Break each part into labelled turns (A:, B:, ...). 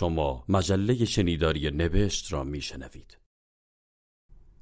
A: شما مجله شنیداری نوشت را میشنوید.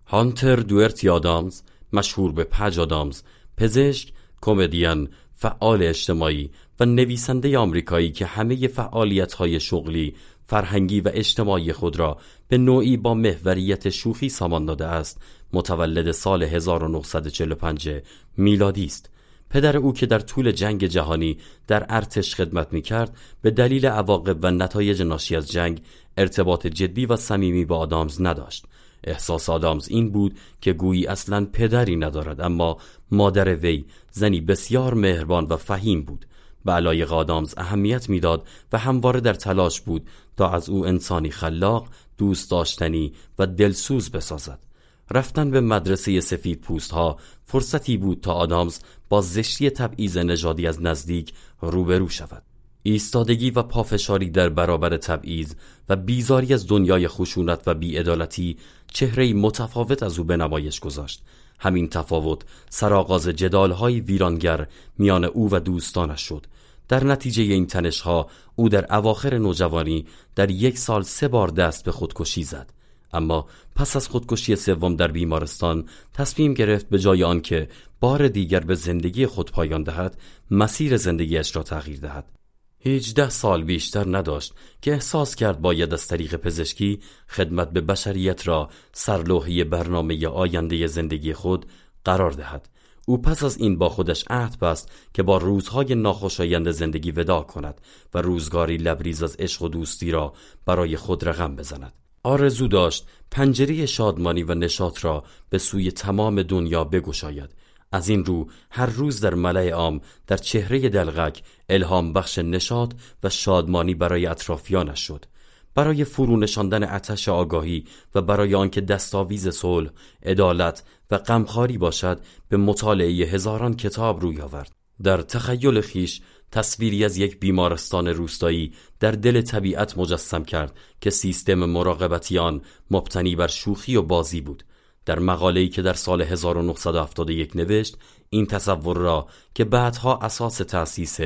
A: هانتر دوئرتی آدامز مشهور به پج آدامز پزشک کمدین فعال اجتماعی و نویسنده آمریکایی که همه فعالیت های شغلی فرهنگی و اجتماعی خود را به نوعی با محوریت شوخی سامان داده است متولد سال 1945 میلادی است. پدر او که در طول جنگ جهانی در ارتش خدمت می کرد به دلیل عواقب و نتایج ناشی از جنگ ارتباط جدی و صمیمی با آدامز نداشت. احساس آدامز این بود که گویی اصلا پدری ندارد اما مادر وی زنی بسیار مهربان و فهیم بود. به علایق آدامز اهمیت می‌داد و همواره در تلاش بود تا از او انسانی خلاق دوست داشتنی و دلسوز بسازد. رفتن به مدرسه سفید پوست ها فرصتی بود تا آدامز با زشتی تبعیض نژادی از نزدیک روبرو شود. ایستادگی و پافشاری در برابر تبعیض و بیزاری از دنیای خشونت و بیعدالتی چهره متفاوت از او به نمایش گذاشت. همین تفاوت سرآغاز جدالهای ویرانگر میان او و دوستانش شد. در نتیجه این تنشها او در اواخر نوجوانی در یک سال سه بار دست به خودکشی زد. اما پس از خودکشی سوم در بیمارستان تصمیم گرفت به جای آنکه بار دیگر به زندگی خود پایان دهد مسیر زندگیش را تغییر دهد. هیچده سال بیشتر نداشت که احساس کرد باید از طریق پزشکی خدمت به بشریت را سرلوحی برنامه آینده زندگی خود قرار دهد. او پس از این با خودش عهد بست که با روزهای ناخوشایند زندگی ودا کند و روزگاری لبریز از عشق و دوستی را برای خود رقم بزند. آرزو داشت پنجره شادمانی و نشاط را به سوی تمام دنیا بگشاید. از این رو هر روز در ملع عام در چهره دلغک الهام بخش نشاط و شادمانی برای اطرافیانش شد. برای فرو نشاندن آتش آگاهی و برای آنکه دستاویز صلح، عدالت و غمخواری باشد به مطالعه هزاران کتاب روی آورد. در تخیل خیش تصویری از یک بیمارستان روستایی در دل طبیعت مجسم کرد که سیستم مراقبتی آن مبتنی بر شوخی و بازی بود. در مقاله‌ای که در سال 1971 نوشت این تصور را که بعدها اساس تأسیس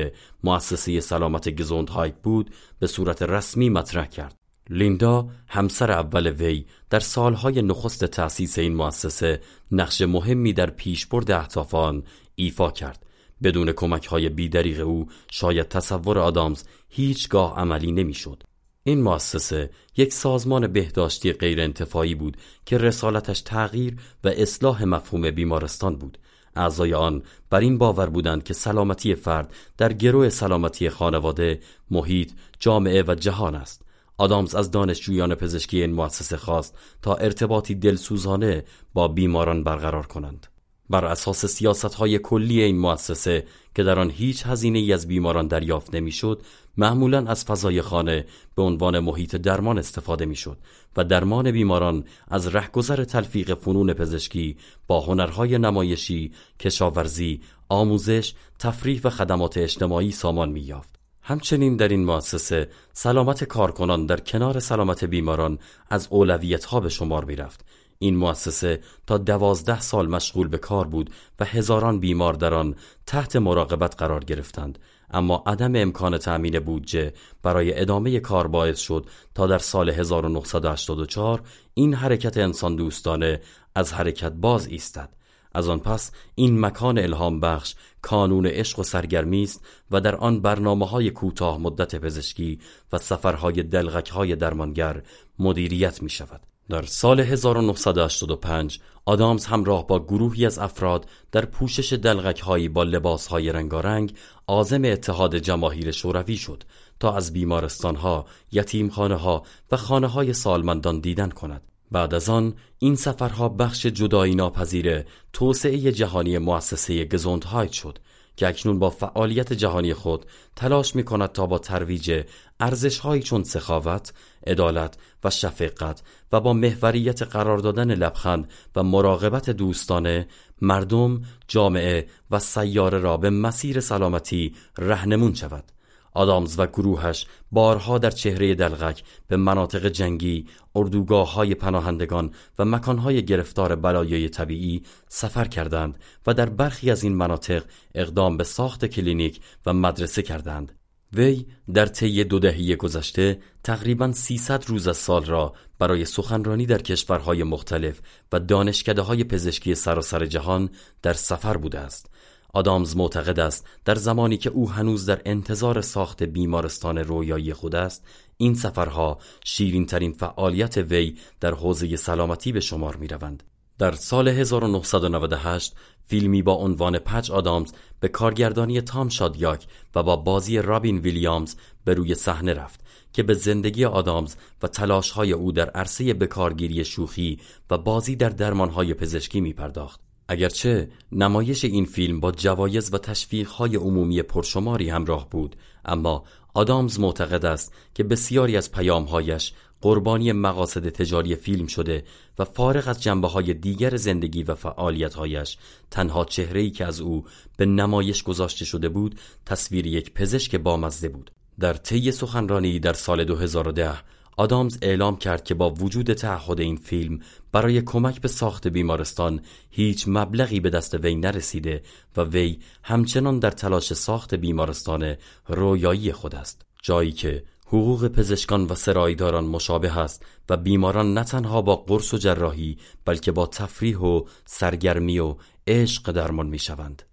A: مؤسسه سلامت گزوندهایک بود به صورت رسمی مطرح کرد. لیندا همسر اول وی در سالهای نخست تأسیس این مؤسسه نقش مهمی در پیشبرد اهداف آن ایفا کرد. بدون کمک های بیدریق او شاید تصور آدامز هیچگاه عملی نمی‌شد. این مؤسسه یک سازمان بهداشتی غیر انتفاعی بود که رسالتش تغییر و اصلاح مفهوم بیمارستان بود. اعضای آن بر این باور بودند که سلامتی فرد در گروه سلامتی خانواده، محیط، جامعه و جهان است. آدامز از دانشجویان پزشکی این مؤسسه خواست تا ارتباطی دلسوزانه با بیماران برقرار کنند. بر اساس سیاست های کلی این مؤسسه که در آن هیچ هزینه ای از بیماران دریافت نمی‌شد معمولا از فضای خانه به عنوان محیط درمان استفاده می‌شد و درمان بیماران از رهگذر تلفیق فنون پزشکی با هنرهای نمایشی، کشاورزی، آموزش، تفریح و خدمات اجتماعی سامان می‌یافت. همچنین در این مؤسسه سلامت کارکنان در کنار سلامت بیماران از اولویت ها به شمار می رفت. این مؤسسه تا دوازده سال مشغول به کار بود و هزاران بیمار در آن تحت مراقبت قرار گرفتند اما عدم امکان تأمین بودجه برای ادامه کار باعث شد تا در سال 1984 این حرکت انسان دوستانه از حرکت باز ایستد از آن پس این مکان الهام بخش کانون عشق و سرگرمی است و در آن برنامه های کوتاه مدت پزشکی و سفرهای دلغک های درمانگر مدیریت می شود. در سال 1985 آدامز همراه با گروهی از افراد در پوشش دلغک هایی با لباس های رنگارنگ آزم اتحاد جماهیر شوروی شد تا از بیمارستان ها، یتیم خانه ها و خانه های سالمندان دیدن کند. بعد از آن این سفرها بخش جدایی ناپذیر توسعه جهانی مؤسسه گزوندهایت شد که اکنون با فعالیت جهانی خود تلاش می کند تا با ترویج ارزشهایی چون سخاوت، عدالت و شفقت و با محوریت قرار دادن لبخند و مراقبت دوستانه مردم، جامعه و سیاره را به مسیر سلامتی رهنمون شود. آدامز و گروهش بارها در چهره دلغک به مناطق جنگی، اردوگاه های پناهندگان و مکانهای گرفتار بلایای طبیعی سفر کردند و در برخی از این مناطق اقدام به ساخت کلینیک و مدرسه کردند. وی در طی دو دهه گذشته تقریبا 300 روز از سال را برای سخنرانی در کشورهای مختلف و دانشکده های پزشکی سراسر جهان در سفر بوده است آدامز معتقد است در زمانی که او هنوز در انتظار ساخت بیمارستان رویایی خود است این سفرها شیرین ترین فعالیت وی در حوزه سلامتی به شمار می روند. در سال 1998 فیلمی با عنوان پچ آدامز به کارگردانی تام شادیاک و با بازی رابین ویلیامز به روی صحنه رفت که به زندگی آدامز و تلاشهای او در عرصه بکارگیری شوخی و بازی در درمانهای پزشکی می پرداخت. اگرچه نمایش این فیلم با جوایز و تشویقهای عمومی پرشماری همراه بود اما آدامز معتقد است که بسیاری از پیامهایش قربانی مقاصد تجاری فیلم شده و فارغ از جنبه های دیگر زندگی و فعالیتهایش تنها چهره‌ای که از او به نمایش گذاشته شده بود تصویر یک پزشک بامزه بود. در طی سخنرانی در سال 2010 آدامز اعلام کرد که با وجود تعهد این فیلم برای کمک به ساخت بیمارستان هیچ مبلغی به دست وی نرسیده و وی همچنان در تلاش ساخت بیمارستان رویایی خود است جایی که حقوق پزشکان و سرایداران مشابه است و بیماران نه تنها با قرص و جراحی بلکه با تفریح و سرگرمی و عشق درمان می شوند.